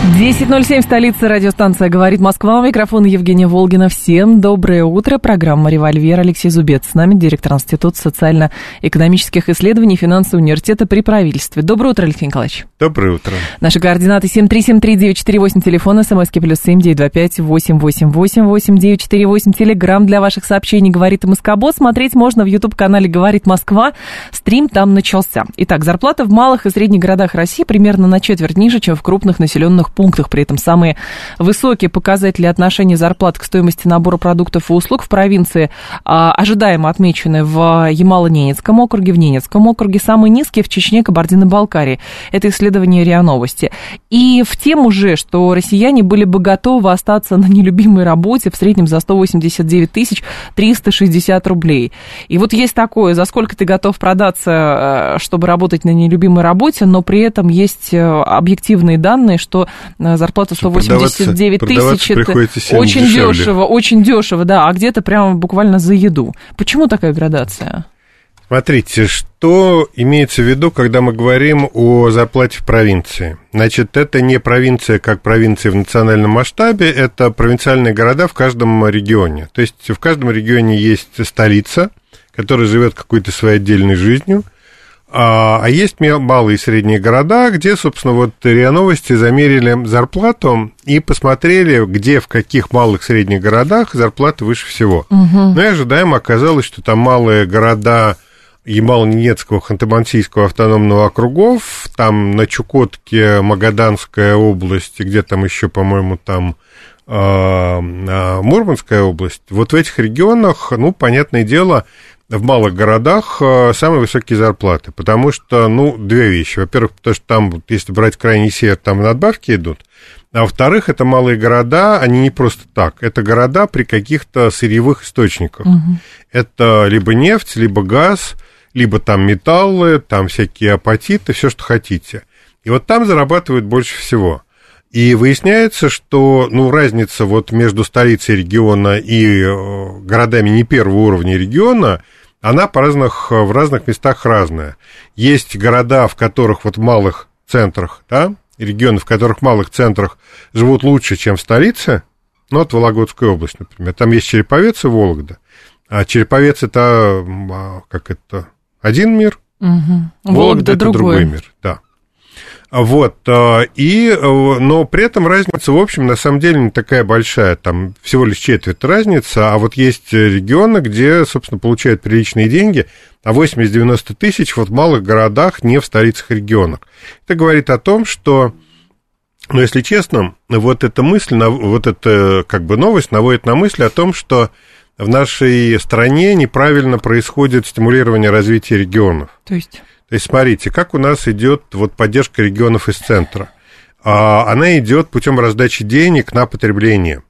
10.07, столица радиостанция «Говорит Москва». У микрофона Евгения Волгина. Всем доброе утро. Программа «Револьвер». Алексей Зубец с нами, директор Института социально-экономических исследований финансового университета при правительстве. Доброе утро, Алексей Николаевич. Доброе утро. Наши координаты 7373948, телефон, смски плюс 7925 888 8948, телеграмм для ваших сообщений «Говорит Москобот». Смотреть можно в YouTube-канале «Говорит Москва». Стрим там начался. Итак, зарплата в малых и средних городах России примерно на четверть ниже, чем в крупных населенных пунктах. При этом самые высокие показатели отношения зарплат к стоимости набора продуктов и услуг в провинции а, ожидаемо отмечены в Ямало-Ненецком округе, в Ненецком округе, самые низкие в Чечне, Кабардино-Балкарии. Это исследование РИА Новости. И в тему же, что россияне были бы готовы остаться на нелюбимой работе в среднем за 189 тысяч 360 рублей. И вот есть такое, за сколько ты готов продаться, э, чтобы работать на нелюбимой работе, но при этом есть э, объективные данные, что зарплата 189 тысяч, это очень дешевле. дешево, очень дешево, да, а где-то прямо буквально за еду. Почему такая градация? Смотрите, что имеется в виду, когда мы говорим о зарплате в провинции? Значит, это не провинция как провинция в национальном масштабе, это провинциальные города в каждом регионе. То есть в каждом регионе есть столица, которая живет какой-то своей отдельной жизнью, а, а есть малые и средние города, где, собственно, вот РИА Новости замерили зарплату и посмотрели, где, в каких малых и средних городах зарплата выше всего. Угу. Ну и ожидаемо оказалось, что там малые города Ямало-Ненецкого, Ханты-Мансийского автономного округов, там на Чукотке, Магаданская область, где там еще, по-моему, там а, Мурманская область, вот в этих регионах, ну, понятное дело, в малых городах э, самые высокие зарплаты, потому что, ну, две вещи. Во-первых, потому что там, если брать крайний север, там надбавки идут, а во-вторых, это малые города, они не просто так. Это города при каких-то сырьевых источниках. Угу. Это либо нефть, либо газ, либо там металлы, там всякие апатиты, все, что хотите. И вот там зарабатывают больше всего. И выясняется, что ну, разница вот между столицей региона и э, городами не первого уровня региона – она по разных, в разных местах разная. Есть города, в которых вот в малых центрах, да, регионы, в которых в малых центрах живут лучше, чем в столице, ну, вот Вологодская область, например. Там есть Череповец и Вологда. А Череповец это, а, как это, один мир, угу. Вологда, Вологда это другой. другой мир, да. Вот, э, и, э, но при этом разница, в общем, на самом деле не такая большая, там всего лишь четверть разница, а вот есть регионы, где, собственно, получают приличные деньги, а 80-90 тысяч вот в малых городах, не в столицах регионах. Это говорит о том, что, ну, если честно, вот эта мысль, вот эта, как бы, новость наводит на мысль о том, что в нашей стране неправильно происходит стимулирование развития регионов. То есть? То есть, смотрите, как у нас идет вот поддержка регионов из центра. А, она идет путем раздачи денег на потребление.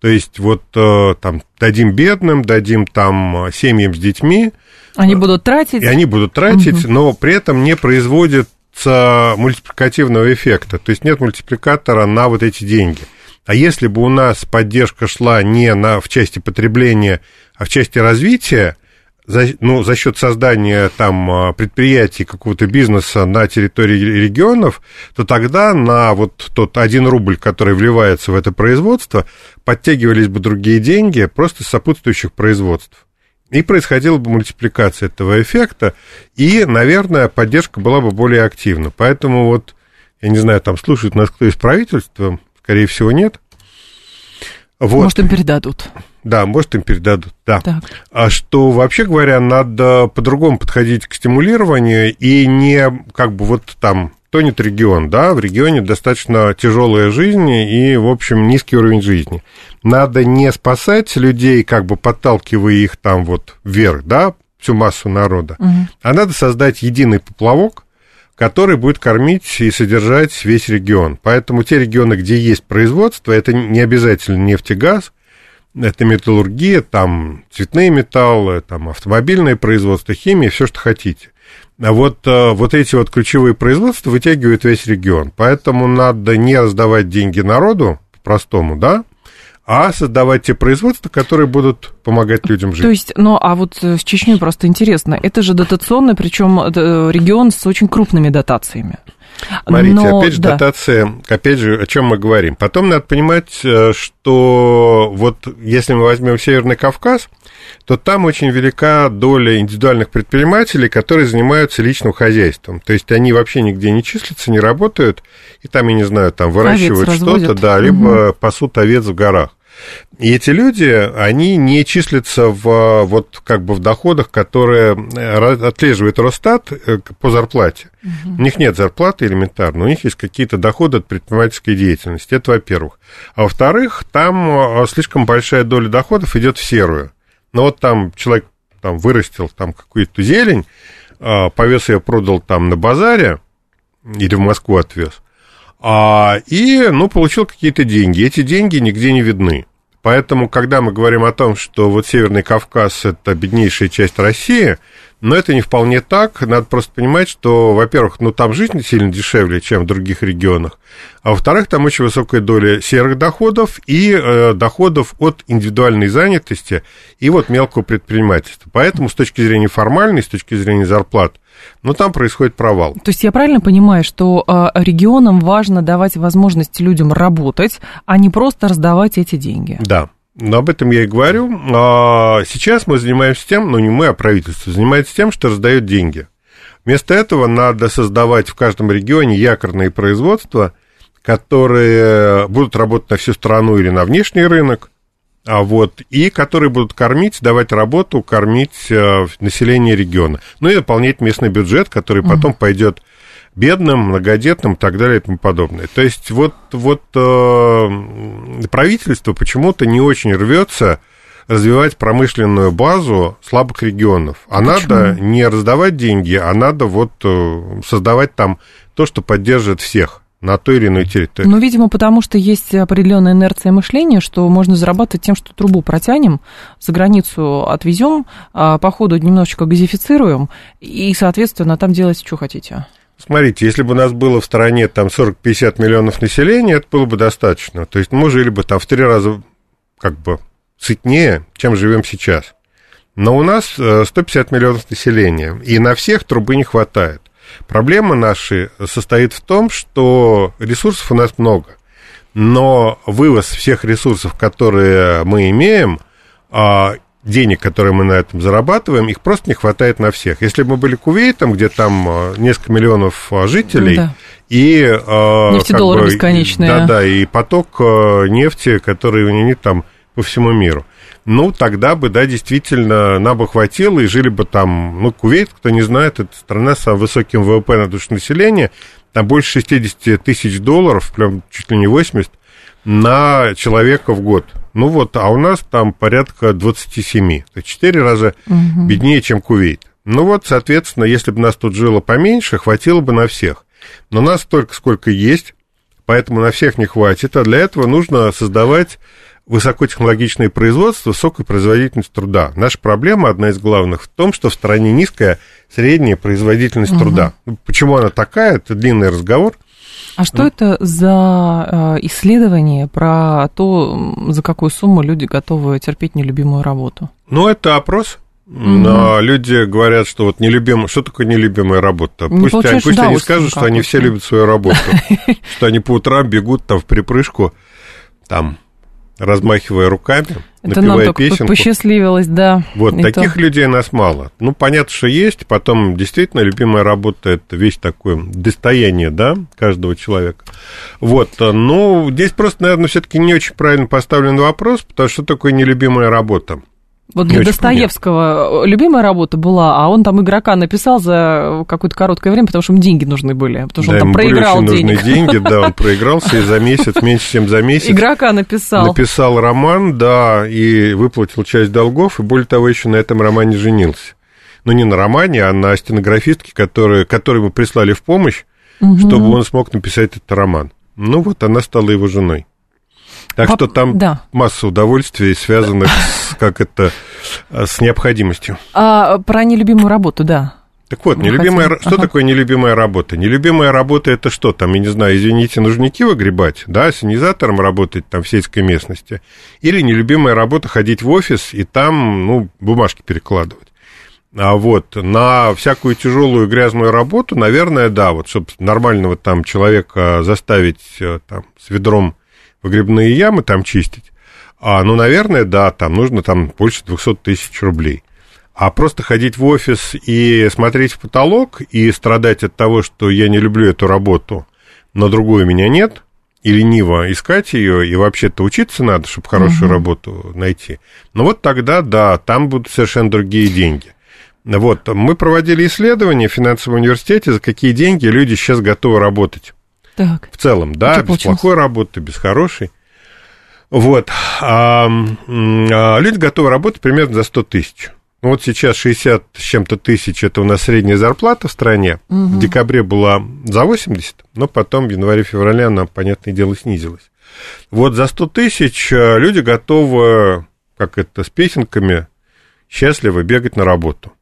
То есть, вот э, там дадим бедным, дадим там семьям с детьми. Они будут тратить. И они будут тратить, угу. но при этом не производится мультипликативного эффекта. То есть нет мультипликатора на вот эти деньги. А если бы у нас поддержка шла не на, в части потребления, а в части развития, за, ну, за счет создания там а, предприятий, какого-то бизнеса на территории регионов, то тогда на вот тот один рубль, который вливается в это производство, подтягивались бы другие деньги просто с сопутствующих производств. И происходила бы мультипликация этого эффекта, и, наверное, поддержка была бы более активна. Поэтому вот, я не знаю, там слушает нас кто из правительства, скорее всего, нет. Вот. Может, им передадут. Да, может, им передадут, да. Так. А что, вообще говоря, надо по-другому подходить к стимулированию и не как бы вот там тонет регион, да, в регионе достаточно тяжелая жизнь и, в общем, низкий уровень жизни. Надо не спасать людей, как бы подталкивая их там вот вверх, да, всю массу народа, угу. а надо создать единый поплавок, который будет кормить и содержать весь регион. Поэтому те регионы, где есть производство, это не обязательно нефть и газ, Это металлургия, там цветные металлы, там автомобильное производство, химия, все, что хотите. А вот, э, вот эти вот ключевые производства вытягивают весь регион. Поэтому надо не раздавать деньги народу, по-простому, да, а создавать те производства, которые будут помогать людям жить. То есть, ну, а вот с Чечней просто интересно, это же дотационный, причем э, регион с очень крупными дотациями. Смотрите, Но, опять же, да. дотация, опять же, о чем мы говорим. Потом надо понимать, э, что вот если мы возьмем Северный Кавказ, то там очень велика доля индивидуальных предпринимателей, которые занимаются личным хозяйством. То есть они вообще нигде не числятся, не работают, и там, я не знаю, там выращивают что-то, да, либо угу. пасут овец в горах. И эти люди, они не числятся в, вот, как бы в доходах, которые э, отслеживает Росстат э, по зарплате. Угу. У них нет зарплаты элементарно, у них есть какие-то доходы от предпринимательской деятельности. Это во-первых. А во-вторых, там э, слишком большая доля доходов идет в серую. Но вот там человек там, вырастил там какую-то зелень, повез ее, продал там на базаре, или в Москву отвез, а, и, ну, получил какие-то деньги. Эти деньги нигде не видны. Поэтому, когда мы говорим о том, что вот Северный Кавказ – это беднейшая часть России, но это не вполне так. Надо просто понимать, что, во-первых, ну, там жизнь сильно дешевле, чем в других регионах, а во-вторых, там очень высокая доля серых доходов и э, доходов от индивидуальной занятости и вот мелкого предпринимательства. Поэтому с точки зрения формальной, с точки зрения зарплат, ну, там происходит провал. То есть я правильно понимаю, что э, регионам важно давать возможность людям работать, а не просто раздавать эти деньги? Да. Но об этом я и говорю. А сейчас мы занимаемся тем, ну не мы, а правительство, занимается тем, что раздает деньги. Вместо этого надо создавать в каждом регионе якорные производства, которые будут работать на всю страну или на внешний рынок, а вот, и которые будут кормить, давать работу, кормить э, население региона. Ну и дополнять местный бюджет, который потом угу. пойдет бедным, многодетным и так далее и тому подобное. То есть вот, вот э, правительство почему-то не очень рвется развивать промышленную базу слабых регионов. А Почему? надо не раздавать деньги, а надо вот э, создавать там то, что поддержит всех на той или иной территории. Ну, видимо, потому что есть определенная инерция мышления, что можно зарабатывать тем, что трубу протянем, за границу отвезем, а по ходу немножечко газифицируем, и, соответственно, там делать, что хотите. Смотрите, если бы у нас было в стране там 40-50 миллионов населения, это было бы достаточно. То есть мы жили бы там в три раза как бы сытнее, чем живем сейчас. Но у нас 150 э, миллионов населения, и на всех трубы не хватает. Проблема наша состоит в том, что ресурсов у нас много, но вывоз всех ресурсов, которые мы имеем, а, денег, которые мы на этом зарабатываем, их просто не хватает на всех. Если бы мы были Кувейтом, где там а, несколько миллионов а, жителей, да. и... Нефтедоллары бы, бесконечные. Да-да, и поток нефти, который у них там по всему миру ну, тогда бы, да, действительно, нам бы хватило, и жили бы там, ну, Кувейт, кто не знает, это страна с самым высоким ВВП на душу населения, там больше 60 тысяч долларов, прям чуть ли не 80, на человека в год. Ну вот, а у нас там порядка 27, то есть 4 раза угу. беднее, чем Кувейт. Ну вот, соответственно, если бы нас тут жило поменьше, хватило бы на всех. Но нас столько, сколько есть, поэтому на всех не хватит, а для этого нужно создавать высокотехнологичное производство с высокой производительностью труда. Наша проблема, одна из главных, в том, что в стране низкая средняя производительность угу. труда. Ну, почему она такая, это длинный разговор. А что это за э, исследование про то, за какую сумму люди готовы терпеть нелюбимую работу? Ну, это опрос. Но люди говорят, что вот нелюбимая, что такое нелюбимая работа? Не пусть они, пусть они скажут, что они все любят свою работу, что они по утрам бегут там в припрыжку, там размахивая руками, Это напевая нам песенку. посчастливилось, да. Вот, таких то. людей нас мало. Ну, понятно, что есть, потом действительно любимая работа – это вещь такое достояние, да, каждого человека. Вот, ну, здесь просто, наверное, все таки не очень правильно поставлен вопрос, потому что такое нелюбимая работа – вот для Достоевского любимая работа была, а он там игрока написал за какое-то короткое время, потому что ему деньги нужны были, потому что да, он там проиграл были денег. нужны деньги, да, он проигрался, и за месяц, меньше, чем за месяц. Игрока написал. Написал роман, да, и выплатил часть долгов, и более того, еще на этом романе женился. Ну, не на романе, а на стенографистке, которые, которой мы прислали в помощь, угу. чтобы он смог написать этот роман. Ну, вот она стала его женой. Так По... что там да. масса удовольствий, связанных с, как это, с необходимостью. А, про нелюбимую работу, да. Так вот, нелюбимая, хотим... что ага. такое нелюбимая работа? Нелюбимая работа это что там, я не знаю, извините, нужники выгребать, да, синизатором работать там в сельской местности, или нелюбимая работа ходить в офис и там, ну, бумажки перекладывать. А вот на всякую тяжелую грязную работу, наверное, да, вот чтобы нормального там человека заставить э, там с ведром выгребные ямы там чистить, а, ну, наверное, да, там нужно там больше 200 тысяч рублей. А просто ходить в офис и смотреть в потолок и страдать от того, что я не люблю эту работу, но другой у меня нет, и лениво искать ее, и вообще-то учиться надо, чтобы хорошую угу. работу найти. Но вот тогда, да, там будут совершенно другие деньги. Вот, мы проводили исследования в финансовом университете, за какие деньги люди сейчас готовы работать. Так. В целом, да, без получилось? плохой работы, без хорошей. Вот. А, а, люди готовы работать примерно за 100 тысяч. Ну, вот сейчас 60 с чем-то тысяч, это у нас средняя зарплата в стране. Угу. В декабре была за 80, но потом в январе-феврале она, понятное дело, снизилась. Вот за 100 тысяч э, люди готовы, как это, с песенками счастливо бегать на работу.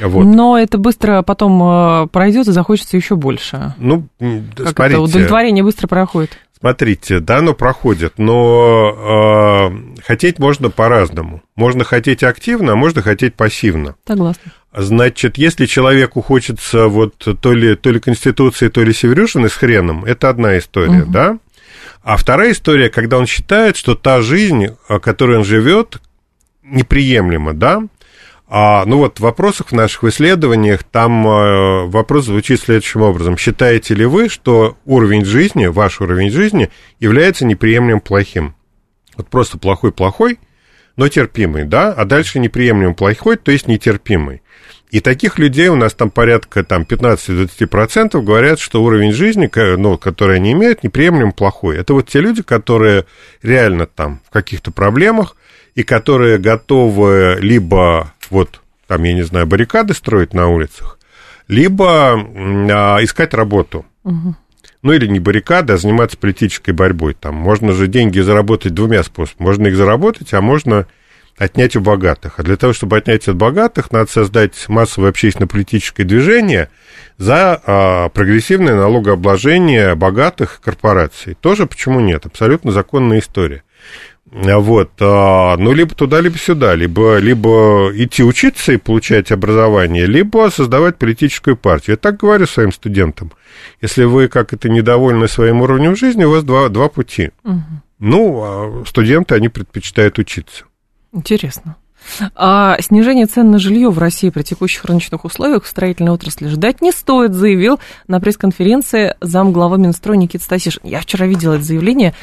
Вот. Но это быстро потом э, пройдет и захочется еще больше. Ну, как смотрите. Это удовлетворение быстро проходит. Смотрите, да, оно проходит, но э, хотеть можно по-разному. Можно хотеть активно, а можно хотеть пассивно. Согласна. Значит, если человеку хочется вот то ли, то ли Конституции, то ли Северюшины с хреном, это одна история, угу. да? А вторая история, когда он считает, что та жизнь, которой он живет, неприемлема, да? А, ну вот в вопросах в наших исследованиях там э, вопрос звучит следующим образом. Считаете ли вы, что уровень жизни, ваш уровень жизни является неприемлемым плохим? Вот просто плохой-плохой, но терпимый, да? А дальше неприемлемый плохой, то есть нетерпимый. И таких людей у нас там порядка там, 15-20% говорят, что уровень жизни, ну, который они имеют, неприемлем плохой. Это вот те люди, которые реально там в каких-то проблемах, и которые готовы либо вот там, я не знаю, баррикады строить на улицах, либо а, искать работу. Угу. Ну, или не баррикады, а заниматься политической борьбой. Там можно же деньги заработать двумя способами. Можно их заработать, а можно отнять у богатых. А для того, чтобы отнять от богатых, надо создать массовое общественно-политическое движение за а, прогрессивное налогообложение богатых корпораций. Тоже почему нет? Абсолютно законная история. Вот, а, ну, либо туда, либо сюда, либо, либо идти учиться и получать образование, либо создавать политическую партию. Я так говорю своим студентам. Если вы как это недовольны своим уровнем жизни, у вас два, два пути. Угу. Ну, а студенты, они предпочитают учиться. Интересно. А снижение цен на жилье в России при текущих рыночных условиях в строительной отрасли ждать не стоит, заявил на пресс-конференции замглавы Минстроя Никита Стасишин. Я вчера видела это заявление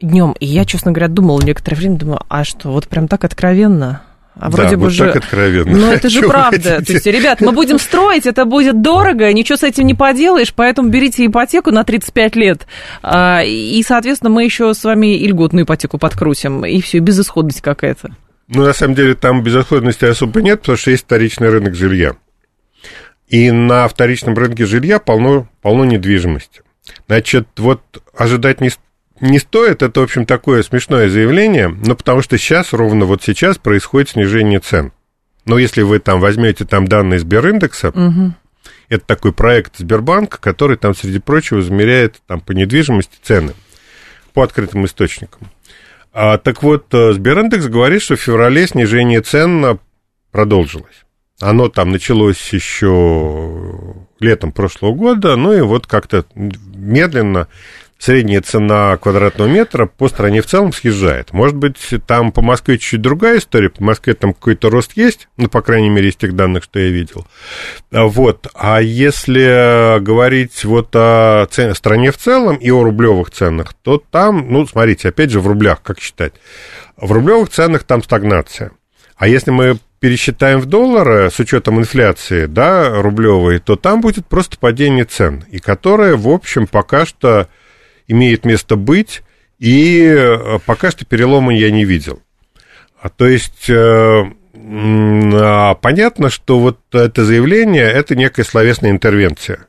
днем, и я, честно говоря, думала некоторое время, думаю, а что, вот прям так откровенно? А вроде да, бы вот же... так откровенно. Ну, это же правда. То есть, ребят, мы будем строить, это будет дорого, ничего с этим не поделаешь, поэтому берите ипотеку на 35 лет, а, и, соответственно, мы еще с вами и льготную ипотеку подкрутим, и все, безысходность какая-то. Ну, на самом деле, там безысходности особо нет, потому что есть вторичный рынок жилья. И на вторичном рынке жилья полно, полно недвижимости. Значит, вот ожидать не, не стоит, это, в общем, такое смешное заявление, но потому что сейчас, ровно вот сейчас, происходит снижение цен. Но если вы там возьмете там данные Сбериндекса, угу. это такой проект Сбербанка, который там, среди прочего, замеряет там по недвижимости цены по открытым источникам. А, так вот, э, Сбериндекс говорит, что в феврале снижение цен продолжилось. Оно там началось еще летом прошлого года, ну и вот как-то медленно средняя цена квадратного метра по стране в целом съезжает. Может быть, там по Москве чуть-чуть другая история, по Москве там какой-то рост есть, ну, по крайней мере, из тех данных, что я видел. А вот. А если говорить вот о цене, стране в целом и о рублевых ценах, то там, ну, смотрите, опять же, в рублях, как считать? В рублевых ценах там стагнация. А если мы пересчитаем в доллары с учетом инфляции, да, рублевой, то там будет просто падение цен, и которое, в общем, пока что имеет место быть, и э, пока что перелома я не видел. А, то есть э, а, понятно, что вот это заявление – это некая словесная интервенция.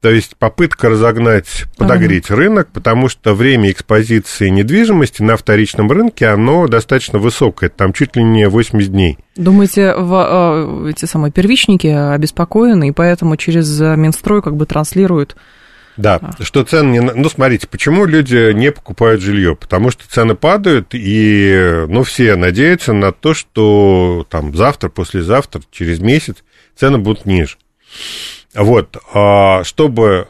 То есть попытка разогнать, подогреть ага. рынок, потому что время экспозиции недвижимости на вторичном рынке, оно достаточно высокое, там чуть ли не 80 дней. Думаете, в, эти самые первичники обеспокоены, и поэтому через Минстрой как бы транслируют да, а. что цены не... Ну, смотрите, почему люди не покупают жилье? Потому что цены падают, и, ну, все надеются на то, что там завтра, послезавтра, через месяц цены будут ниже. Вот, а чтобы...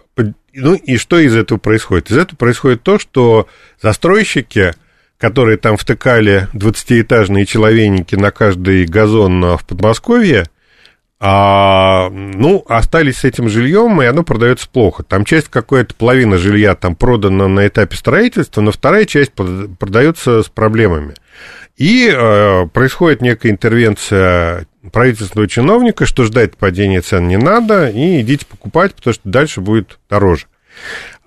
Ну, и что из этого происходит? Из этого происходит то, что застройщики, которые там втыкали 20-этажные человейники на каждый газон в Подмосковье, а, ну, остались с этим жильем, и оно продается плохо. Там часть какая-то половина жилья там продана на этапе строительства, но вторая часть продается с проблемами. И э, происходит некая интервенция правительственного чиновника, что ждать падения цен не надо, и идите покупать, потому что дальше будет дороже.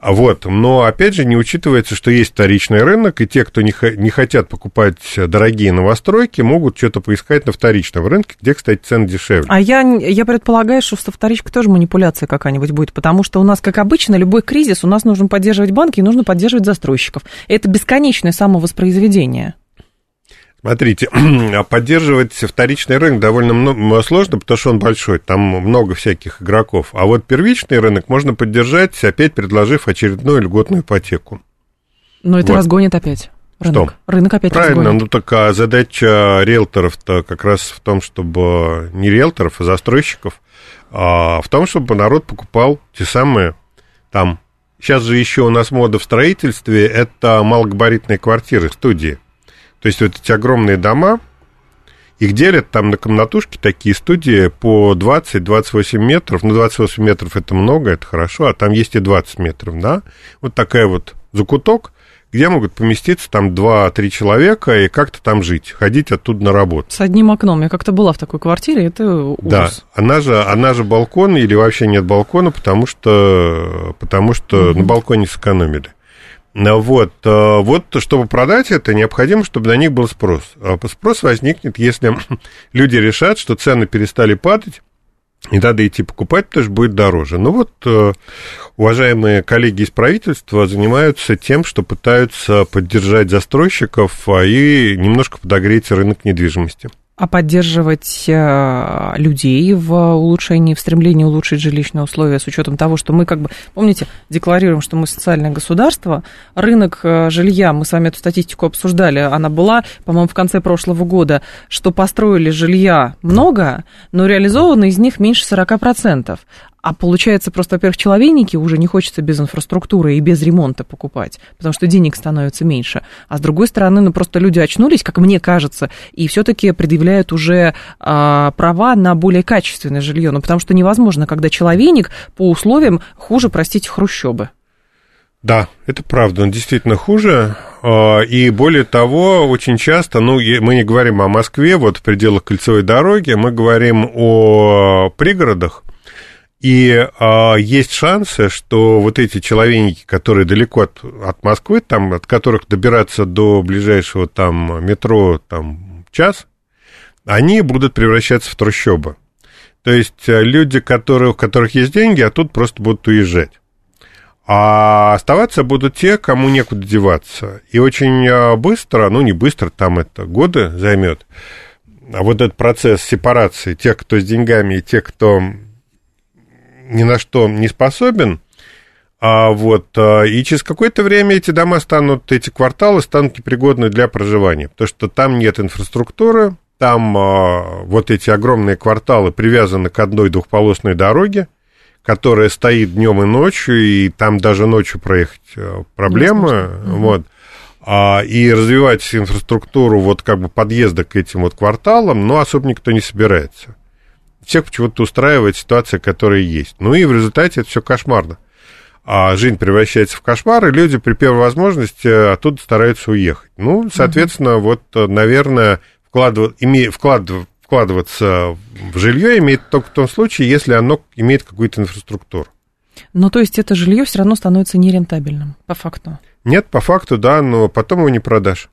Вот. Но, опять же, не учитывается, что есть вторичный рынок, и те, кто не, не хотят покупать дорогие новостройки, могут что-то поискать на вторичном рынке, где, кстати, цены дешевле. А я, я предполагаю, что со вторичкой тоже манипуляция какая-нибудь будет, потому что у нас, как обычно, любой кризис, у нас нужно поддерживать банки и нужно поддерживать застройщиков. Это бесконечное самовоспроизведение. Смотрите, а поддерживать вторичный рынок довольно сложно, потому что он большой, там много всяких игроков. А вот первичный рынок можно поддержать, опять предложив очередную льготную ипотеку. Но это вот. разгонит опять. Рынок. Что? Рынок опять Правильно, разгонит. ну так а задача риэлторов-то как раз в том, чтобы не риэлторов, а застройщиков, а в том, чтобы народ покупал те самые там. Сейчас же еще у нас мода в строительстве, это малогабаритные квартиры, студии. То есть вот эти огромные дома, их делят там на комнатушки такие студии по 20-28 метров. Ну, 28 метров это много, это хорошо, а там есть и 20 метров, да. Вот такая вот закуток, где могут поместиться там 2-3 человека и как-то там жить, ходить оттуда на работу. С одним окном. Я как-то была в такой квартире, это ужас. Да, она же, она же балкон или вообще нет балкона, потому что, потому что угу. на балконе сэкономили. Вот, э, вот, чтобы продать это, необходимо, чтобы на них был спрос. А спрос возникнет, если люди решат, что цены перестали падать, и надо идти покупать, потому что будет дороже. Ну вот, э, уважаемые коллеги из правительства занимаются тем, что пытаются поддержать застройщиков а и немножко подогреть рынок недвижимости а поддерживать э, людей в улучшении, в стремлении улучшить жилищные условия с учетом того, что мы как бы, помните, декларируем, что мы социальное государство, рынок э, жилья, мы с вами эту статистику обсуждали, она была, по-моему, в конце прошлого года, что построили жилья много, но реализовано из них меньше 40%. А получается, просто, во-первых, человейники уже не хочется без инфраструктуры и без ремонта покупать, потому что денег становится меньше. А с другой стороны, ну просто люди очнулись, как мне кажется, и все-таки предъявляют уже а, права на более качественное жилье. Ну потому что невозможно, когда человейник по условиям хуже, простите, хрущобы. Да, это правда, он действительно хуже. А, и более того, очень часто, ну, мы не говорим о Москве, вот в пределах кольцевой дороги, мы говорим о пригородах, и э, есть шансы, что вот эти человейники, которые далеко от, от Москвы, там, от которых добираться до ближайшего там метро там, час, они будут превращаться в трущобы. То есть э, люди, которые, у которых есть деньги, а тут просто будут уезжать. А оставаться будут те, кому некуда деваться. И очень э, быстро, ну не быстро, там это годы займет, а вот этот процесс сепарации тех, кто с деньгами, и тех, кто ни на что не способен, а вот, а, и через какое-то время эти дома станут, эти кварталы станут непригодны для проживания, потому что там нет инфраструктуры, там а, вот эти огромные кварталы привязаны к одной двухполосной дороге, которая стоит днем и ночью, и там даже ночью проехать а, проблема, вот. А, и развивать инфраструктуру вот как бы подъезда к этим вот кварталам, но особо никто не собирается всех почему-то устраивает ситуация, которая есть. Ну и в результате это все кошмарно. А жизнь превращается в кошмар, и люди при первой возможности оттуда стараются уехать. Ну, соответственно, угу. вот, наверное, вкладывать, име, вкладывать, вкладываться в жилье имеет только в том случае, если оно имеет какую-то инфраструктуру. Ну, то есть это жилье все равно становится нерентабельным, по факту? Нет, по факту, да, но потом его не продашь.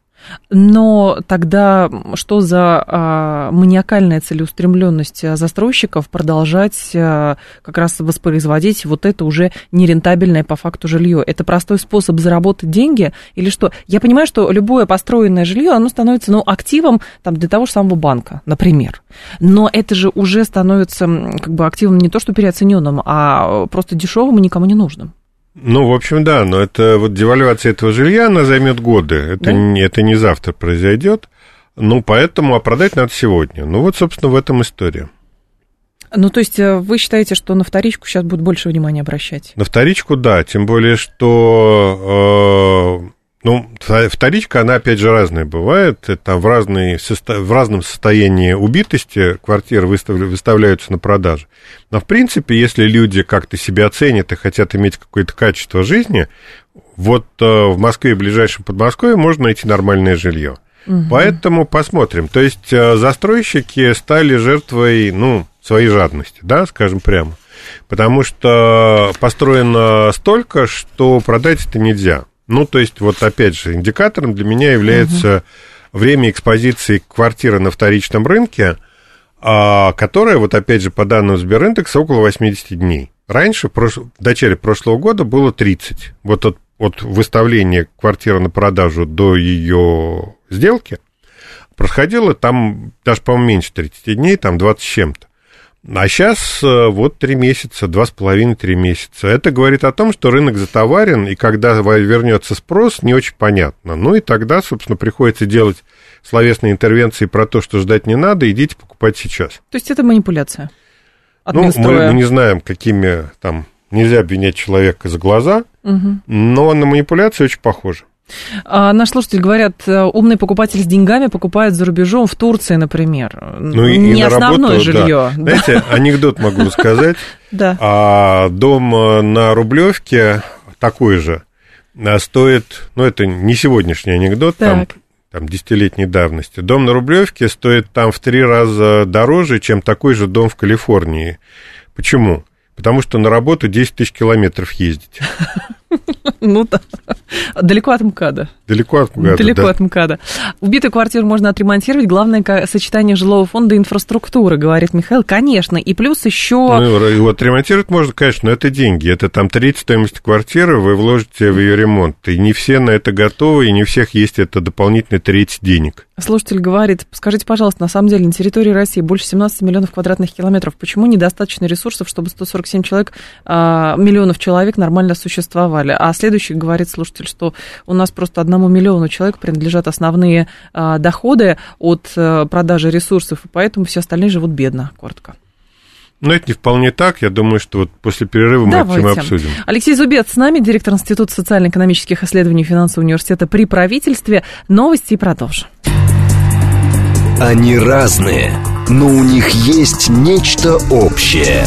Но тогда что за а, маниакальная целеустремленность застройщиков продолжать а, как раз воспроизводить вот это уже нерентабельное по факту жилье? Это простой способ заработать деньги или что? Я понимаю, что любое построенное жилье, оно становится ну, активом там, для того же самого банка, например. Но это же уже становится как бы активом не то что переоцененным, а просто дешевым и никому не нужным. Ну, в общем, да, но это вот девальвация этого жилья, она займет годы. Это, да? не, это не завтра произойдет. Ну, поэтому, а продать надо сегодня. Ну, вот, собственно, в этом история. Ну, то есть э, вы считаете, что на вторичку сейчас будут больше внимания обращать? На вторичку, да, тем более, что э, ну, вторичка, она, опять же, разная бывает. Там в, разной, в разном состоянии убитости квартиры выставляются на продажу. Но, в принципе, если люди как-то себя оценят и хотят иметь какое-то качество жизни, вот э, в Москве и ближайшем Подмосковье можно найти нормальное жилье. Угу. Поэтому посмотрим. То есть э, застройщики стали жертвой, ну, своей жадности, да, скажем прямо. Потому что построено столько, что продать это нельзя. Ну, то есть, вот опять же, индикатором для меня является угу. время экспозиции квартиры на вторичном рынке, а, которое, вот опять же, по данным Сбериндекса, около 80 дней. Раньше, в начале прошлого года, было 30. Вот от, от выставления квартиры на продажу до ее сделки происходило там даже, по-моему, меньше 30 дней, там 20 с чем-то. А сейчас э, вот три месяца, два с половиной, три месяца. Это говорит о том, что рынок затоварен, и когда вернется спрос, не очень понятно. Ну и тогда, собственно, приходится делать словесные интервенции про то, что ждать не надо, идите покупать сейчас. То есть это манипуляция? Ну, мы, мы не знаем, какими там... Нельзя обвинять человека за глаза, угу. но на манипуляции очень похоже. А, наш слушатель говорят, э, умный покупатель с деньгами покупает за рубежом, в Турции, например. Ну, и, не и основное работу, жилье. Да. Знаете, анекдот могу сказать. Да. А, дом э, на Рублевке такой же а, стоит, ну, это не сегодняшний анекдот, там, там десятилетней давности. Дом на Рублевке стоит там в три раза дороже, чем такой же дом в Калифорнии. Почему? Потому что на работу 10 тысяч километров ездить. Ну да. Далеко от МКАДа. Далеко от МКАДа, Далеко да. от МКАДа. Убитую квартиру можно отремонтировать. Главное сочетание жилого фонда и инфраструктуры, говорит Михаил. Конечно. И плюс еще... Ну, его отремонтировать можно, конечно, но это деньги. Это там треть стоимости квартиры вы вложите в ее ремонт. И не все на это готовы, и не у всех есть это дополнительный треть денег. Слушатель говорит, скажите, пожалуйста, на самом деле на территории России больше 17 миллионов квадратных километров. Почему недостаточно ресурсов, чтобы 147 человек, а, миллионов человек нормально существовали? А следующий говорит слушатель, что у нас просто одному миллиону человек принадлежат основные а, доходы от а, продажи ресурсов, и поэтому все остальные живут бедно, коротко. Но это не вполне так. Я думаю, что вот после перерыва Давайте. мы это обсудим. Алексей Зубец с нами, директор Института социально-экономических исследований финансового университета при правительстве. Новости и продолжим. Они разные, но у них есть нечто общее.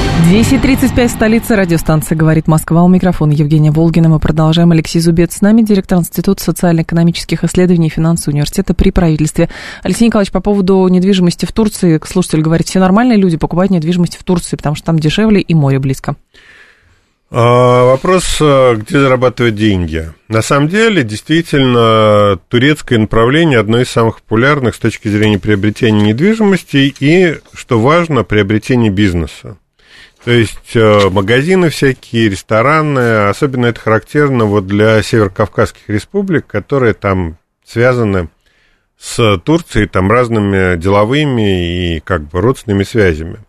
10.35 столица радиостанция «Говорит Москва». У микрофона Евгения Волгина. Мы продолжаем. Алексей Зубец с нами, директор Института социально-экономических исследований и финансового университета при правительстве. Алексей Николаевич, по поводу недвижимости в Турции, слушатель говорит, все нормальные люди покупают недвижимость в Турции, потому что там дешевле и море близко. А, вопрос, а, где зарабатывать деньги. На самом деле, действительно, турецкое направление одно из самых популярных с точки зрения приобретения недвижимости и, что важно, приобретения бизнеса. То есть э, магазины всякие, рестораны, особенно это характерно вот для северокавказских республик, которые там связаны с Турцией там разными деловыми и как бы родственными связями.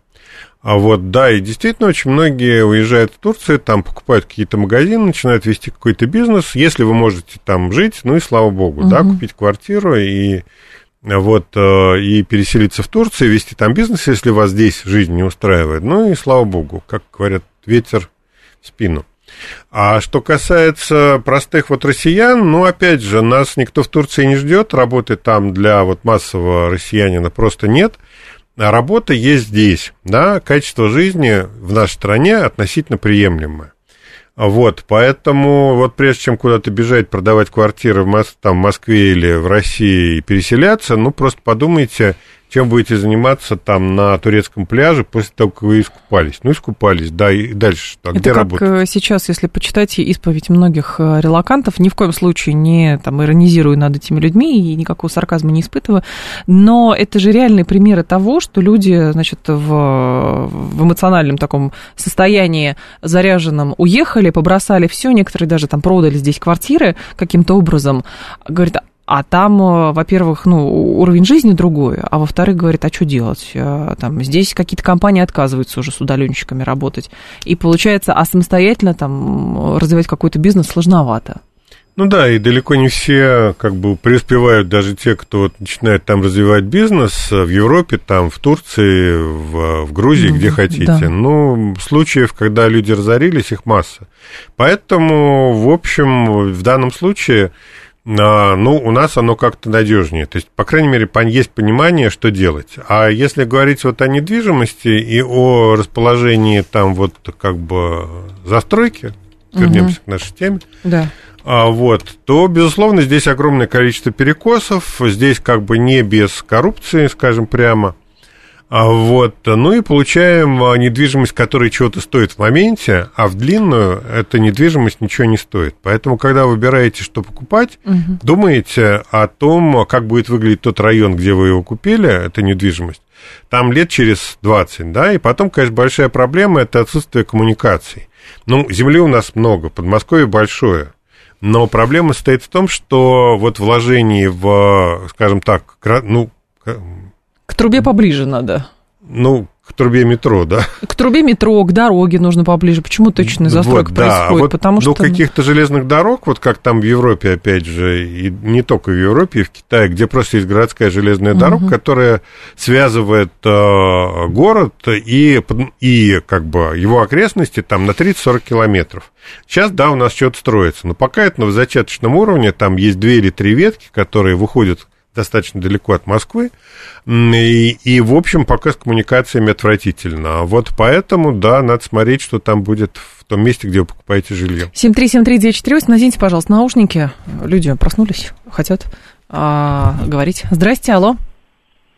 А вот, да, и действительно очень многие уезжают в Турцию, там покупают какие-то магазины, начинают вести какой-то бизнес. Если вы можете там жить, ну и слава богу, угу. да, купить квартиру и вот, э, и переселиться в Турцию, вести там бизнес, если вас здесь жизнь не устраивает. Ну и слава богу, как говорят, ветер в спину. А что касается простых вот россиян, ну, опять же, нас никто в Турции не ждет, работы там для вот массового россиянина просто нет. А работа есть здесь, да, качество жизни в нашей стране относительно приемлемое. Вот, поэтому вот прежде чем куда-то бежать, продавать квартиры в, там, в Москве или в России и переселяться, ну, просто подумайте, чем будете заниматься там на турецком пляже после того, как вы искупались. Ну, искупались, да, и дальше что? А Это где как работать? э, сейчас, если почитать исповедь многих э, релакантов, ни в коем случае не там, иронизирую над этими людьми и никакого сарказма не испытываю, но это же реальные примеры того, что люди, значит, в, в эмоциональном таком состоянии заряженном уехали, побросали все, некоторые даже там продали здесь квартиры каким-то образом, говорят, а там, э, во-первых, ну, уровень жизни другой, а во-вторых, говорит, а что делать? Э, Там, здесь какие-то компании отказываются уже с удаленщиками работать. И получается, а самостоятельно там развивать какой-то бизнес сложновато. Ну да, и далеко не все как бы преуспевают, даже те, кто начинает там развивать бизнес э, в Европе, там, в Турции, в, в Грузии, Ну, где хотите. да. Ну, случаев, когда люди разорились, их масса. Поэтому, в общем, в данном случае, а, ну, у нас оно как-то надежнее. То есть, по крайней мере, есть понимание, что делать. А если говорить вот о недвижимости и о расположении там вот как бы застройки, вернемся к нашей теме, Да. а, вот, то, безусловно, здесь огромное количество перекосов, здесь как бы не без коррупции, скажем прямо. А, вот, ну и получаем а, недвижимость, которая чего-то стоит в моменте, а в длинную эта недвижимость ничего не стоит. Поэтому, когда выбираете, что покупать, Мгм. думаете о том, как будет выглядеть тот район, где вы его купили, эту недвижимость, там лет через 20, да, и потом, конечно, большая проблема – это отсутствие коммуникаций. Ну, земли у нас много, Подмосковье большое, но проблема состоит в том, что вот вложение в, скажем так, ну, к- трубе поближе надо. ну, к трубе метро, да? К трубе метро, к дороге нужно поближе. Почему точно застройка Вот, да. А происходит? вот Потому до что... каких-то железных дорог, вот как там в Европе, опять же, и не только в Европе, и в Китае, где просто есть городская железная дорога, которая связывает э, город и, и как бы его окрестности там на 30-40 километров. Сейчас, да, у нас что-то строится, но пока это на зачаточном уровне, там есть две или три ветки, которые выходят достаточно далеко от Москвы, и, и, в общем, пока с коммуникациями отвратительно. А Вот поэтому, да, надо смотреть, что там будет в том месте, где вы покупаете жилье. 7373948, наденьте, пожалуйста, наушники. Люди проснулись, хотят а, говорить. Здрасте, алло.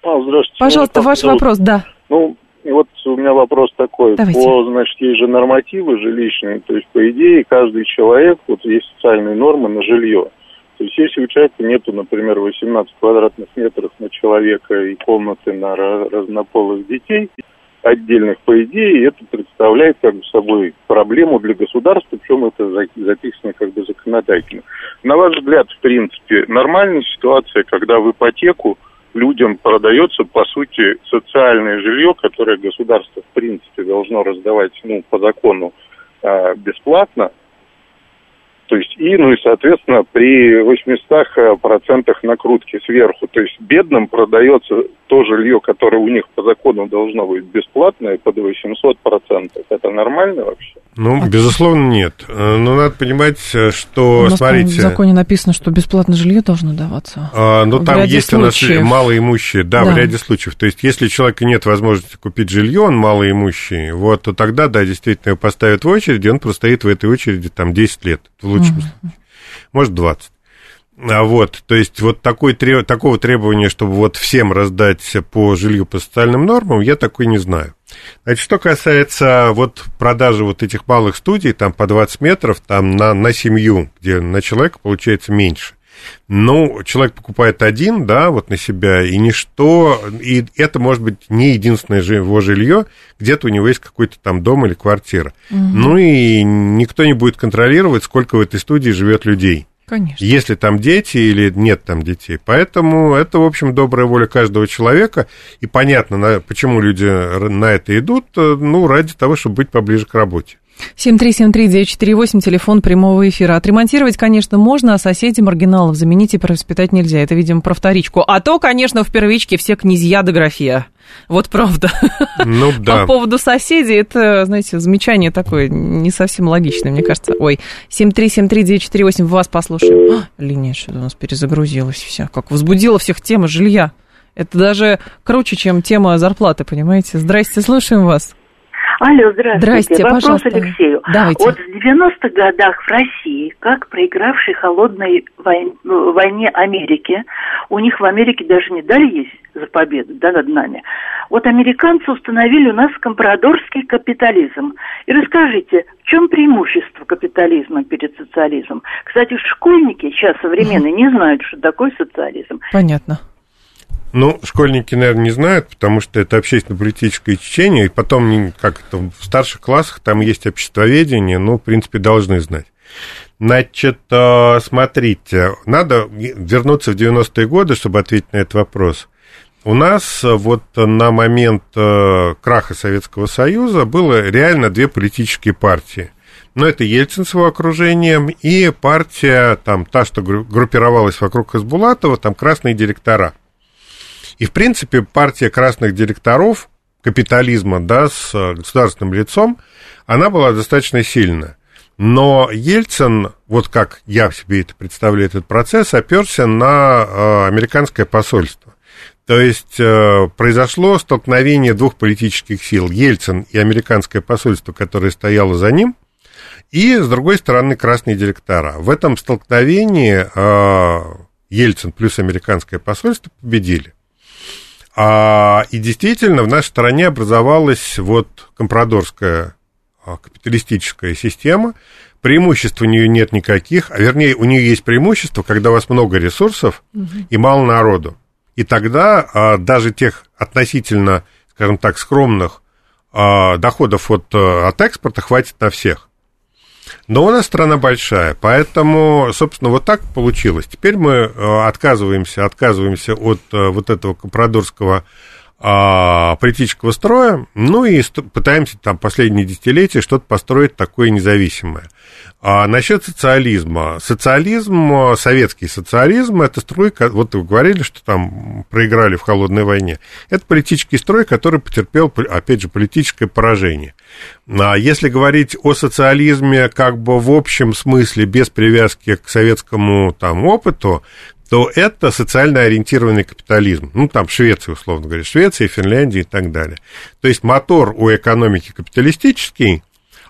А, здравствуйте. Пожалуйста, ваш зовут- вопрос, да. Ну, и вот у меня вопрос такой. Давайте. По, значит, есть же нормативы жилищные, то есть, по идее, каждый человек, вот есть социальные нормы на жилье. То есть, если у человека нету, например, 18 квадратных метров на человека и комнаты на ра- разнополых детей, отдельных, по идее, это представляет как бы собой проблему для государства, причем это за- записано как бы законодательно. На ваш взгляд, в принципе, нормальная ситуация, когда в ипотеку людям продается, по сути, социальное жилье, которое государство, в принципе, должно раздавать, ну, по закону а, бесплатно. То есть, и, ну и, соответственно, при 800 процентах накрутки сверху. То есть, бедным продается то жилье, которое у них по закону должно быть бесплатное, под 800 процентов. Это нормально вообще? Ну, безусловно, нет. Э, Но надо понимать, э, У что, нас, по-моему, смотрите... в законе написано, что бесплатное жилье должно даваться. А, ну, В там есть у нас случаев. малоимущие, да, Да. в ряде случаев. То есть, если у человека нет возможности купить жилье, он малоимущий, вот, то тогда, да, действительно, его поставят в очередь, и он простоит в этой очереди там 10 лет, в лучшем случае. Может, 20. А вот, то есть, вот такой, такого требования, чтобы вот всем раздать по жилью по социальным нормам, я такой не знаю. Значит, что касается вот продажи вот этих малых студий, там по 20 метров, там на, на семью, где на человека получается меньше. Ну, человек покупает один, да, вот на себя, и ничто, и это может быть не единственное его жилье, где-то у него есть какой-то там дом или квартира. Ну и никто не будет контролировать, сколько в этой студии живет людей. Конечно. Есть ли там дети или нет там детей. Поэтому это, в общем, добрая воля каждого человека. И понятно, почему люди на это идут, э, ну, ради того, чтобы быть поближе к работе. 7373948, телефон прямого эфира. Отремонтировать, конечно, можно, а соседей маргиналов заменить и перевоспитать нельзя. Это, видимо, про вторичку. А то, конечно, в первичке все князья до графья. Вот правда. Ну, По да. поводу соседей, это, знаете, замечание такое не совсем логичное, мне кажется. Ой, 7373948, вас послушаем. А, линия что-то у нас перезагрузилась вся. Как возбудила всех тема жилья. Это даже круче, чем тема зарплаты, понимаете? Здрасте, слушаем вас. Алло, здравствуйте. Здрасте, Вопрос пожалуйста. Алексею. Давайте. Вот в 90-х годах в России, как проигравшей холодной войне, войне Америки, у них в Америке даже не дали есть за победу, да, над нами. Вот американцы установили у нас компрадорский капитализм. И расскажите, в чем преимущество капитализма перед социализмом? Кстати, школьники сейчас современные не знают, что такое социализм. Понятно. Ну, школьники, наверное, не знают, потому что это общественно-политическое течение, и потом, как это, в старших классах там есть обществоведение, ну, в принципе, должны знать. Значит, э, смотрите, надо вернуться в 90-е годы, чтобы ответить на этот вопрос. У нас э, вот на момент э, краха Советского Союза было реально две политические партии. Но это Ельцин с его окружением и партия, там, та, что гру- группировалась вокруг Хасбулатова, там, красные директора. И, в принципе, партия красных директоров капитализма, да, с э, государственным лицом, она была достаточно сильна. Но Ельцин, вот как я себе это представляю, этот процесс, оперся на э, американское посольство. То есть э, произошло столкновение двух политических сил, Ельцин и американское посольство, которое стояло за ним, и, с другой стороны, красные директора. В этом столкновении э, Ельцин плюс американское посольство победили. А, и действительно в нашей стране образовалась вот компрадорская а, капиталистическая система. Преимуществ у нее нет никаких, а вернее, у нее есть преимущество, когда у вас много ресурсов и мало народу. И тогда а, даже тех относительно, скажем так, скромных а, доходов от, а, от экспорта хватит на всех. Но у нас страна большая, поэтому, собственно, вот так получилось. Теперь мы э, отказываемся, отказываемся от э, вот этого компрадорского а, политического строя, ну и пытаемся там последние десятилетия что-то построить такое независимое. А насчет социализма. Социализм, э, советский социализм, это строй, вот вы говорили, что там проиграли в холодной войне. Это политический строй, который потерпел, опять же, политическое поражение. А если говорить о социализме как бы в общем смысле, без привязки к советскому там опыту, то это социально ориентированный капитализм. Ну, там Швеция, условно говоря, Швеция, Финляндия и так далее. То есть мотор у экономики капиталистический,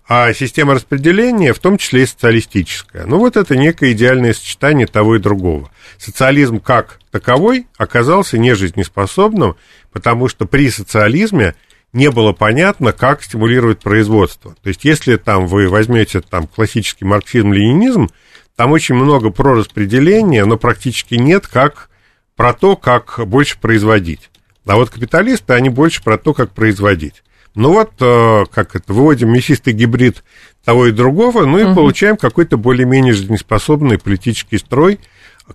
а система распределения в том числе и социалистическая. Ну, вот это некое идеальное сочетание того и другого. Социализм как таковой оказался нежизнеспособным, потому что при социализме не было понятно, как стимулировать производство. То есть, если там вы возьмете там классический марксизм-ленинизм, там очень много про распределение, но практически нет как про то, как больше производить. А вот капиталисты, они больше про то, как производить. Ну вот, э, как это, выводим мясистый гибрид того и другого, ну и Мгм. получаем какой-то более-менее жизнеспособный политический строй,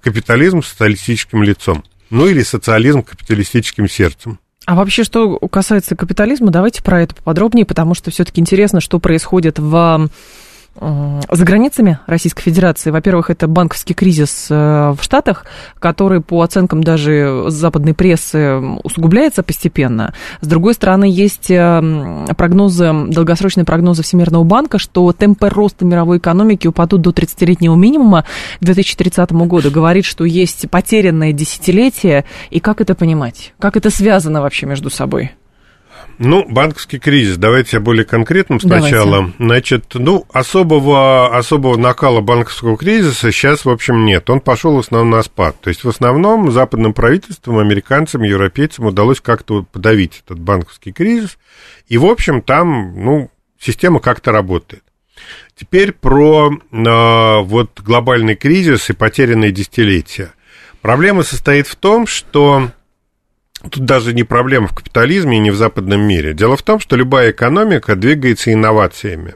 капитализм с социалистическим лицом. Ну или социализм капиталистическим сердцем. А вообще, что касается капитализма, давайте про это поподробнее, потому что все-таки интересно, что происходит в за границами Российской Федерации. Во-первых, это банковский кризис э, в Штатах, который, по оценкам даже западной прессы, усугубляется постепенно. С другой стороны, есть э, прогнозы, долгосрочные прогнозы Всемирного банка, что темпы роста мировой экономики упадут до 30-летнего минимума к 2030 году. Говорит, что есть потерянное десятилетие. И как это понимать? Как это связано вообще между собой? Ну, банковский кризис, давайте я более конкретным сначала. Давайте. Значит, ну, особого, особого накала банковского кризиса сейчас, в общем, нет. Он пошел в основном на спад. То есть, в основном, западным правительствам, американцам, европейцам удалось как-то подавить этот банковский кризис. И, в общем, там, ну, система как-то работает. Теперь про э, вот глобальный кризис и потерянные десятилетия. Проблема состоит в том, что Тут даже не проблема в капитализме и не в западном мире. Дело в том, что любая экономика двигается инновациями.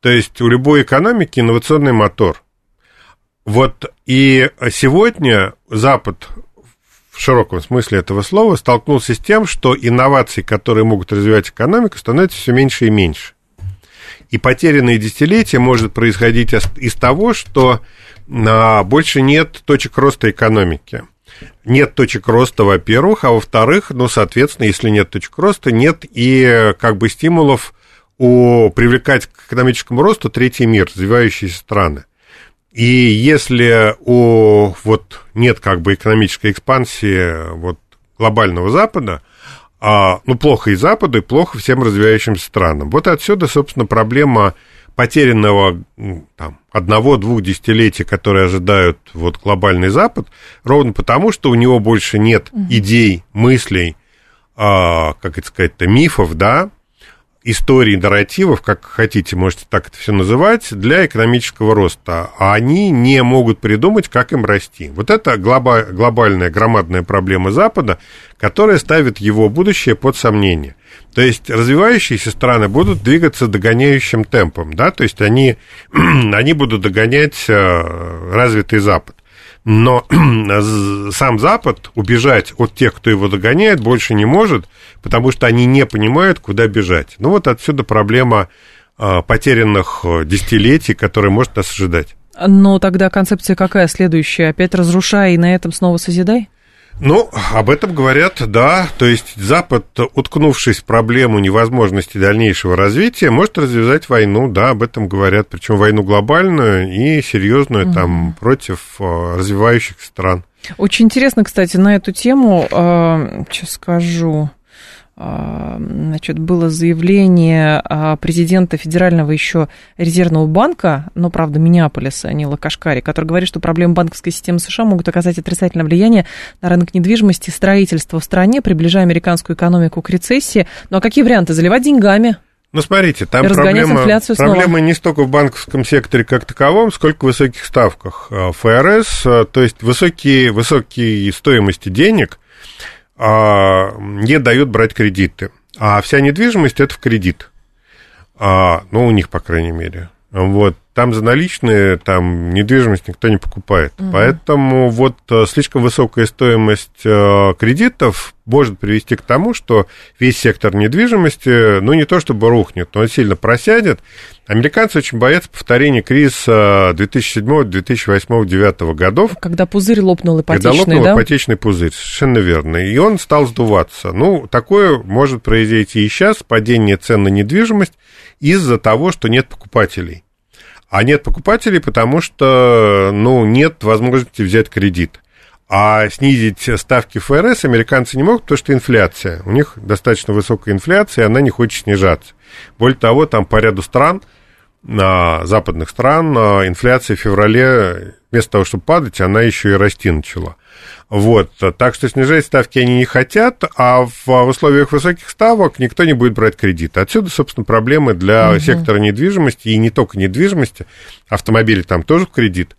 То есть у любой экономики инновационный мотор. Вот и сегодня Запад в широком смысле этого слова столкнулся с тем, что инновации, которые могут развивать экономику, становятся все меньше и меньше. И потерянные десятилетия может происходить из- из того, что а, больше нет точек роста экономики. Нет точек роста, во-первых, а во-вторых, ну, соответственно, если нет точек роста, нет и как бы стимулов у, привлекать к экономическому росту третий мир, развивающиеся страны. И если у, вот, нет как бы экономической экспансии вот, глобального Запада, а, ну, плохо и Западу, и плохо всем развивающимся странам. Вот отсюда, собственно, проблема потерянного там, одного-двух десятилетий, которые ожидают вот глобальный Запад, ровно потому, что у него больше нет идей, мыслей, а, как это сказать-то, мифов, да, историй, нарративов, как хотите, можете так это все называть, для экономического роста. А они не могут придумать, как им расти. Вот это глоба- глобальная, громадная проблема Запада, которая ставит его будущее под сомнение. То есть развивающиеся страны будут двигаться догоняющим темпом, да, то есть они, они будут догонять э, развитый Запад. Но сам Запад убежать от тех, кто его догоняет, больше не может, потому что они не понимают, куда бежать. Ну вот отсюда проблема а, потерянных э, десятилетий, которая может нас ожидать. Но тогда концепция какая следующая? Опять разрушай и на этом снова созидай? Ну, об этом говорят, да. То есть Запад, уткнувшись в проблему невозможности дальнейшего развития, может развязать войну, да, об этом говорят. Причем войну глобальную и серьезную угу. там против э, развивающихся стран. Очень интересно, кстати, на эту тему, э, сейчас скажу. А, значит, было заявление а, президента Федерального еще резервного банка, но, правда, Миннеаполиса, Нила Кашкари, который говорит, что проблемы банковской системы США могут оказать отрицательное влияние на рынок недвижимости и строительства в стране, приближая американскую экономику к рецессии. Ну, а какие варианты? Заливать деньгами? Ну, смотрите, там проблема, проблема не столько в банковском секторе как таковом, сколько в высоких ставках. А, ФРС, то есть высокие, высокие стоимости денег – не дают брать кредиты. А вся недвижимость это в кредит. А, ну, у них, по крайней мере. Вот. Там за наличные, там недвижимость никто не покупает. Угу. Поэтому вот э, слишком высокая стоимость э, кредитов может привести к тому, что весь сектор недвижимости, ну, не то чтобы рухнет, но сильно просядет. Американцы очень боятся повторения кризиса 2007, 2008, 2009 годов. Когда пузырь лопнул ипотечный, Когда лопнул да? ипотечный пузырь, совершенно верно. И он стал сдуваться. Ну, такое может произойти и сейчас, падение цен на недвижимость из-за того, что нет покупателей. А нет покупателей, потому что, ну, нет возможности взять кредит. А снизить ставки ФРС американцы не могут, потому что инфляция. У них достаточно высокая инфляция, и она не хочет снижаться. Более того, там по ряду стран, западных стран, инфляция в феврале, вместо того, чтобы падать, она еще и расти начала. Вот, так что снижать ставки они не хотят, а в условиях высоких ставок никто не будет брать кредит. Отсюда, собственно, проблемы для угу. сектора недвижимости, и не только недвижимости, автомобили там тоже в кредит,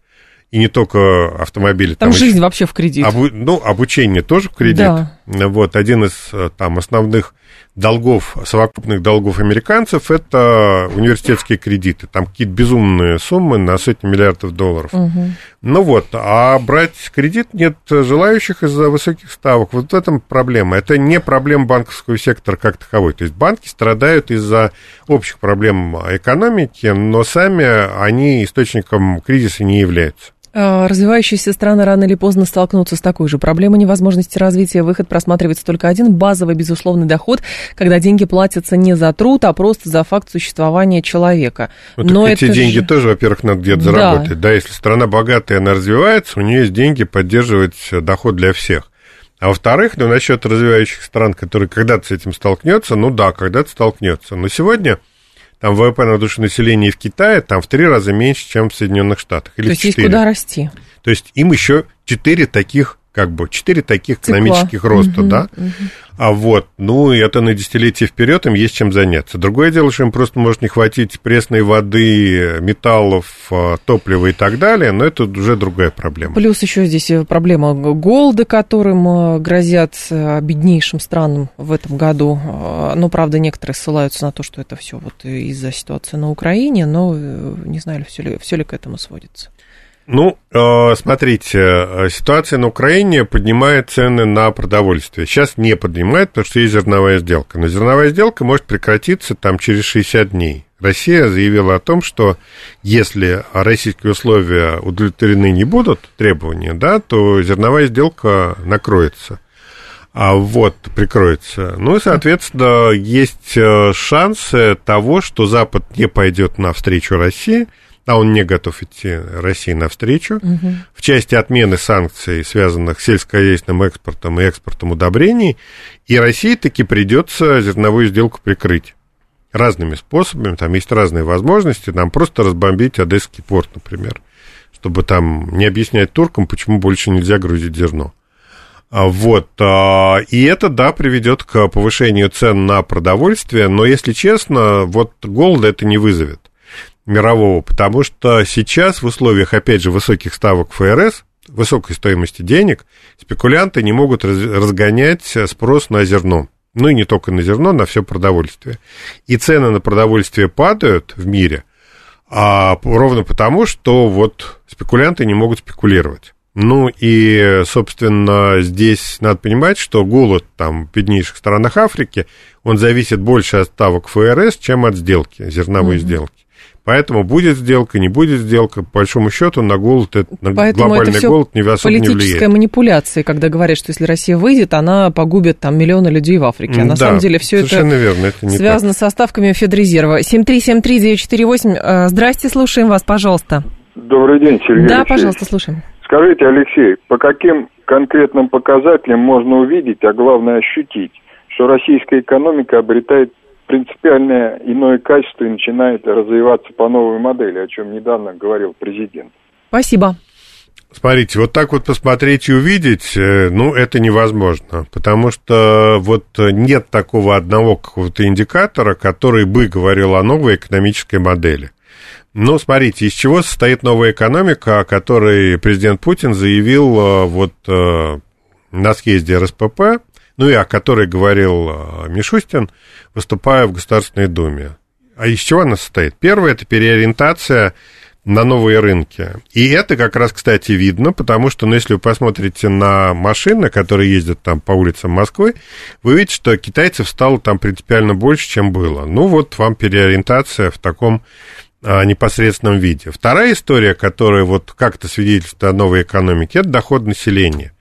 и не только автомобили. Там, там жизнь еще, вообще в кредит. Обу, ну, обучение тоже в кредит. Да. Вот, один из там основных долгов, совокупных долгов американцев, это университетские кредиты. Там какие-то безумные суммы на сотни миллиардов долларов. Угу. Ну вот, а брать кредит нет желающих из-за высоких ставок. Вот в этом проблема. Это не проблема банковского сектора как таковой. То есть банки страдают из-за общих проблем экономики, но сами они источником кризиса не являются. А, развивающиеся страны рано или поздно столкнутся с такой же проблемой невозможности развития. Выход просматривается только один – базовый безусловный доход, когда деньги платятся не за труд, а просто за факт существования человека. Вот Но эти деньги же... тоже, во-первых, надо где-то да. заработать. Да, если страна богатая, она развивается, у нее есть деньги поддерживать доход для всех. А во-вторых, ну, насчет развивающих стран, которые когда-то с этим столкнется, ну да, когда-то столкнется. Но сегодня – там ВВП на душу населения в Китае там в три раза меньше, чем в Соединенных Штатах. Или То есть 4. есть куда расти. То есть им еще четыре таких как бы четыре таких Цикла. экономических роста, угу, да. Угу. А вот, ну, это на десятилетие вперед им есть чем заняться. Другое дело, что им просто может не хватить пресной воды, металлов, а, топлива и так далее, но это уже другая проблема. Плюс еще здесь проблема голода, которым а, грозят а, беднейшим странам в этом году. Ну, правда, некоторые ссылаются на то, что это все вот из-за ситуации на Украине, но э, не знаю, все ли, все ли к этому сводится. Ну, э, смотрите, э, ситуация на Украине поднимает цены на продовольствие. Сейчас не поднимает, потому что есть зерновая сделка. Но зерновая сделка может прекратиться там через 60 дней. Россия заявила о том, что если российские условия удовлетворены не будут, требования, да, то зерновая сделка накроется. А вот, прикроется. Ну и, соответственно, есть э, шансы того, что Запад не пойдет навстречу России – а он не готов идти России навстречу, угу. в части отмены санкций, связанных с сельскохозяйственным экспортом и экспортом удобрений, и России таки придется зерновую сделку прикрыть разными способами, там есть разные возможности, нам просто разбомбить Одесский порт, например, чтобы там не объяснять туркам, почему больше нельзя грузить зерно. А, вот, а, и это, да, приведет к повышению цен на продовольствие, но, если честно, вот голода это не вызовет мирового, потому что сейчас в условиях, опять же, высоких ставок ФРС, высокой стоимости денег, спекулянты не могут разгонять спрос на зерно ну и не только на зерно, на все продовольствие. И цены на продовольствие падают в мире, а ровно потому, что вот спекулянты не могут спекулировать. Ну и, собственно, здесь надо понимать, что голод там в беднейших странах Африки, он зависит больше от ставок ФРС, чем от сделки, зерновой mm-hmm. сделки. Поэтому будет сделка, не будет сделка, по большому счету на голод, на Поэтому глобальный это голод не особо не влияет. политическая манипуляция, когда говорят, что если Россия выйдет, она погубит там миллионы людей в Африке. А на да, самом деле все это, верно, это связано так. со ставками Федрезерва. 7373948, э, здрасте, слушаем вас, пожалуйста. Добрый день, Сергей Да, Алексеевич. пожалуйста, слушаем. Скажите, Алексей, по каким конкретным показателям можно увидеть, а главное ощутить, что российская экономика обретает принципиальное иное качество и начинает развиваться по новой модели, о чем недавно говорил президент. Спасибо. Смотрите, вот так вот посмотреть и увидеть, э, ну, это невозможно, потому что вот нет такого одного какого-то индикатора, который бы говорил о новой экономической модели. Ну, смотрите, из чего состоит новая экономика, о которой президент Путин заявил э, вот э, на съезде РСПП, ну и о которой говорил э, Мишустин, выступая в Государственной Думе. А из чего она состоит? Первое – это переориентация на новые рынки. И это как раз, кстати, видно, потому что, ну, если вы посмотрите на машины, которые ездят там по улицам Москвы, вы видите, что китайцев стало там принципиально больше, чем было. Ну, вот вам переориентация в таком а, непосредственном виде. Вторая история, которая вот как-то свидетельствует о новой экономике, это доход населения.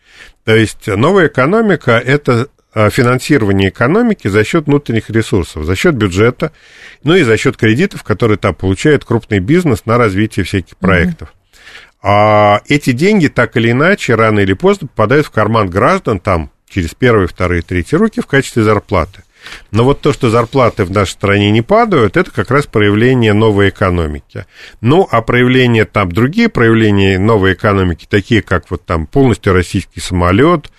То есть новая экономика – это а, финансирование экономики за счет внутренних ресурсов, за счет бюджета, ну и за счет кредитов, которые там получает крупный бизнес на развитие всяких проектов. Mm-hmm. А эти деньги так или иначе, рано или поздно попадают в карман граждан там через первые, вторые, третьи руки в качестве зарплаты. Но вот то, что зарплаты в нашей стране не падают, это как раз проявление новой экономики. Ну, а проявление там, другие проявления новой экономики, такие как вот там полностью российский самолет,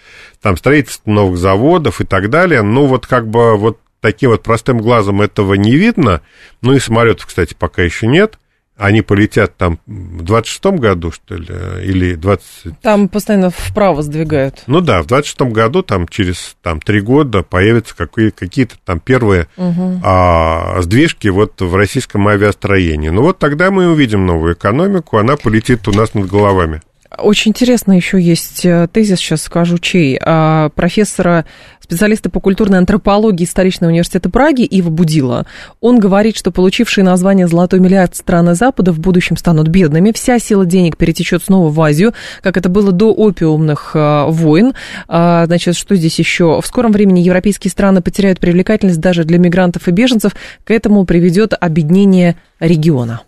там строительство новых заводов и так далее, ну, вот как бы вот таким вот простым глазом этого не видно, ну и самолетов, кстати, пока еще нет, они полетят там в 26-м году, что ли, или 20... Там постоянно вправо сдвигают. Ну да, в 26-м году, там через там, три года появятся какие- какие-то там первые угу. а, сдвижки вот в российском авиастроении. Ну вот тогда мы увидим новую экономику, она полетит у нас над головами. Очень интересно еще есть э, тезис, сейчас скажу чей, а, профессора, специалиста по культурной антропологии столичного университета Праги Ива Будила. Он говорит, что получившие название «Золотой миллиард» страны Запада в будущем станут бедными, вся сила денег перетечет снова в Азию, как это было до опиумных а, войн. А, значит, что здесь еще? В скором времени европейские страны потеряют привлекательность даже для мигрантов и беженцев, к этому приведет объединение региона.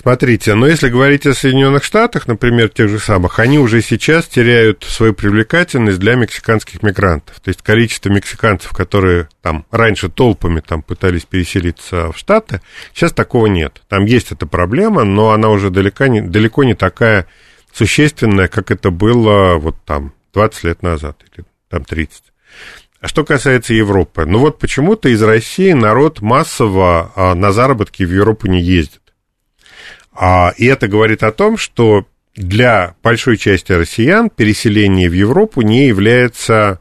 Смотрите, но если говорить о Соединенных Штатах, например, тех же самых, они уже сейчас теряют свою привлекательность для мексиканских мигрантов. То есть количество мексиканцев, которые там раньше толпами там пытались переселиться в Штаты, сейчас такого нет. Там есть эта проблема, но она уже далеко не, далеко не такая существенная, как это было вот там 20 лет назад или там 30. А что касается Европы, ну вот почему-то из России народ массово а, на заработки в Европу не ездит. А, и это говорит о том, что для большой части россиян переселение в Европу не является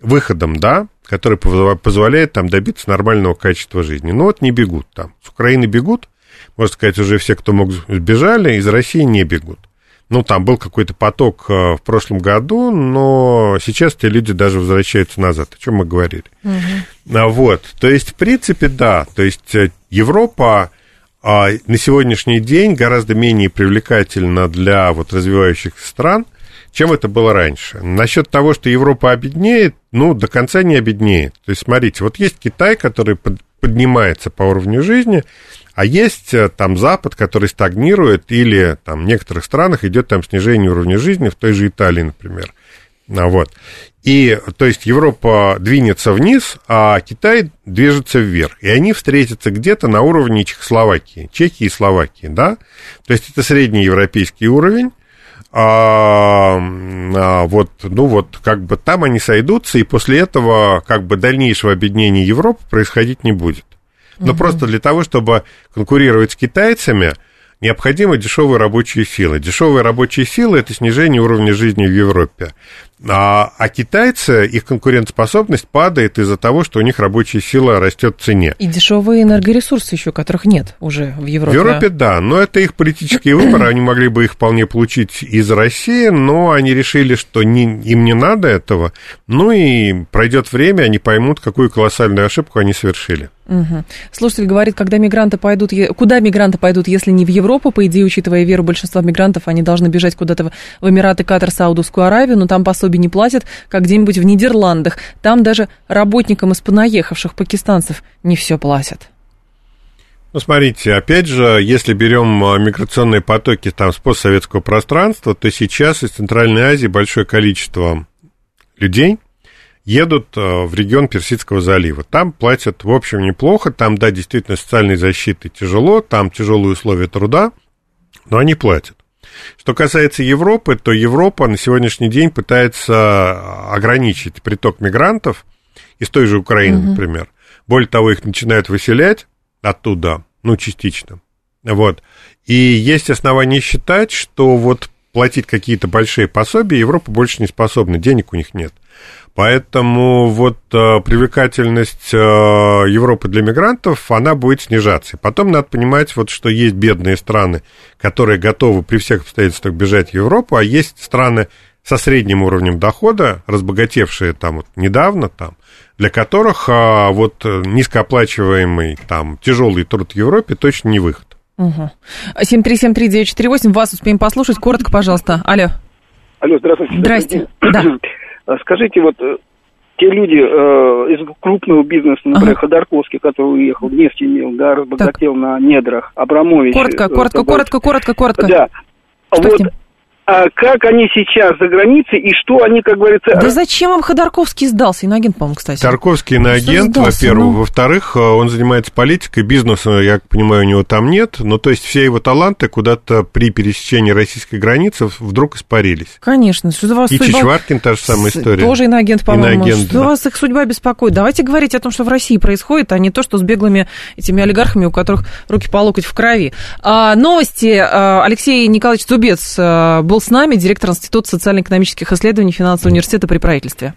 выходом, да, который позволяет там добиться нормального качества жизни. Но вот не бегут там. С Украины бегут, можно сказать, уже все, кто мог, сбежали, из России не бегут. Ну, там был какой-то поток э, в прошлом году, но сейчас те люди даже возвращаются назад, о чем мы говорили. Угу. Вот, то есть, в принципе, да, то есть э, Европа а на сегодняшний день гораздо менее привлекательно для вот развивающихся стран, чем это было раньше. Насчет того, что Европа обеднеет, ну, до конца не обеднеет. То есть, смотрите, вот есть Китай, который под, поднимается по уровню жизни, А есть э, там Запад, который стагнирует, или там в некоторых странах идет там снижение уровня жизни, в той же Италии, например. А вот. И, то есть, Европа двинется вниз, а Китай движется вверх. И они встретятся где-то на уровне Чехословакии, Чехии и Словакии, да? То есть, это средний европейский уровень. А, а, вот, ну вот, как бы там они сойдутся, и после этого, как бы, дальнейшего объединения Европы происходить не будет. Но угу. просто для того, чтобы конкурировать с китайцами, необходимы дешевые рабочие силы. Дешевые рабочие силы – это снижение уровня жизни в Европе. А, а китайцы, их конкурентоспособность падает из-за того, что у них рабочая сила растет в цене. И дешевые энергоресурсы еще, которых нет уже в Европе. В Европе, да, но это их политические выборы, они могли бы их вполне получить из России, но они решили, что не, им не надо этого. Ну и пройдет время, они поймут, какую колоссальную ошибку они совершили. Угу. Слушатель говорит, когда мигранты пойдут, куда мигранты пойдут, если не в Европу, по идее, учитывая веру большинства мигрантов, они должны бежать куда-то в Эмираты, Катар, Саудовскую Аравию, но там пособие не платят, как где-нибудь в Нидерландах. Там даже работникам из понаехавших пакистанцев не все платят. Ну, смотрите, опять же, если берем а, миграционные потоки там с постсоветского пространства, то сейчас из Центральной Азии большое количество людей – едут э, в регион Персидского залива. Там платят, в общем, неплохо, там, да, действительно, социальной защиты тяжело, там тяжелые условия труда, но они платят. Что касается Европы, то Европа на сегодняшний день пытается ограничить приток мигрантов из той же Украины, угу. например. Более того, их начинают выселять оттуда, ну, частично. Вот. И есть основания считать, что вот платить какие-то большие пособия Европа больше не способна, денег у них нет. Поэтому вот э, привлекательность э, Европы для мигрантов, она будет снижаться. И потом надо понимать, вот, что есть бедные страны, которые готовы при всех обстоятельствах бежать в Европу, а есть страны со средним уровнем дохода, разбогатевшие там вот недавно там, для которых а, вот низкооплачиваемый там тяжелый труд в Европе точно не выход. Угу. 7373948, вас успеем послушать. Коротко, пожалуйста. Алло. Алло, здравствуйте. Здрасте. Да. А скажите, вот э, те люди э, из крупного бизнеса, например, ага. Ходорковский, который уехал, нефть имел, да, разбогател так. на недрах, Абрамович. Коротко, коротко, коротко, коротко, коротко. Да. Что вот как они сейчас за границей и что они, как говорится... Да зачем им Ходорковский сдался? Иноагент, по-моему, кстати. Ходорковский иноагент, во-первых. Ну... Во-вторых, э, он занимается политикой, бизнесом, я понимаю, у него там нет. Но то есть все его таланты куда-то при пересечении российской границы вдруг испарились. Конечно. Что вас и судьба... Чичваркин та же самая история. Тоже иноагент, по-моему. Иноагент, что да. вас их судьба беспокоит? Давайте говорить о том, что в России происходит, а не то, что с беглыми этими олигархами, у которых руки по локоть в крови. А, новости. А, Алексей Николаевич Зубец а, был с нами, директор Института социально-экономических исследований Финансового университета при правительстве.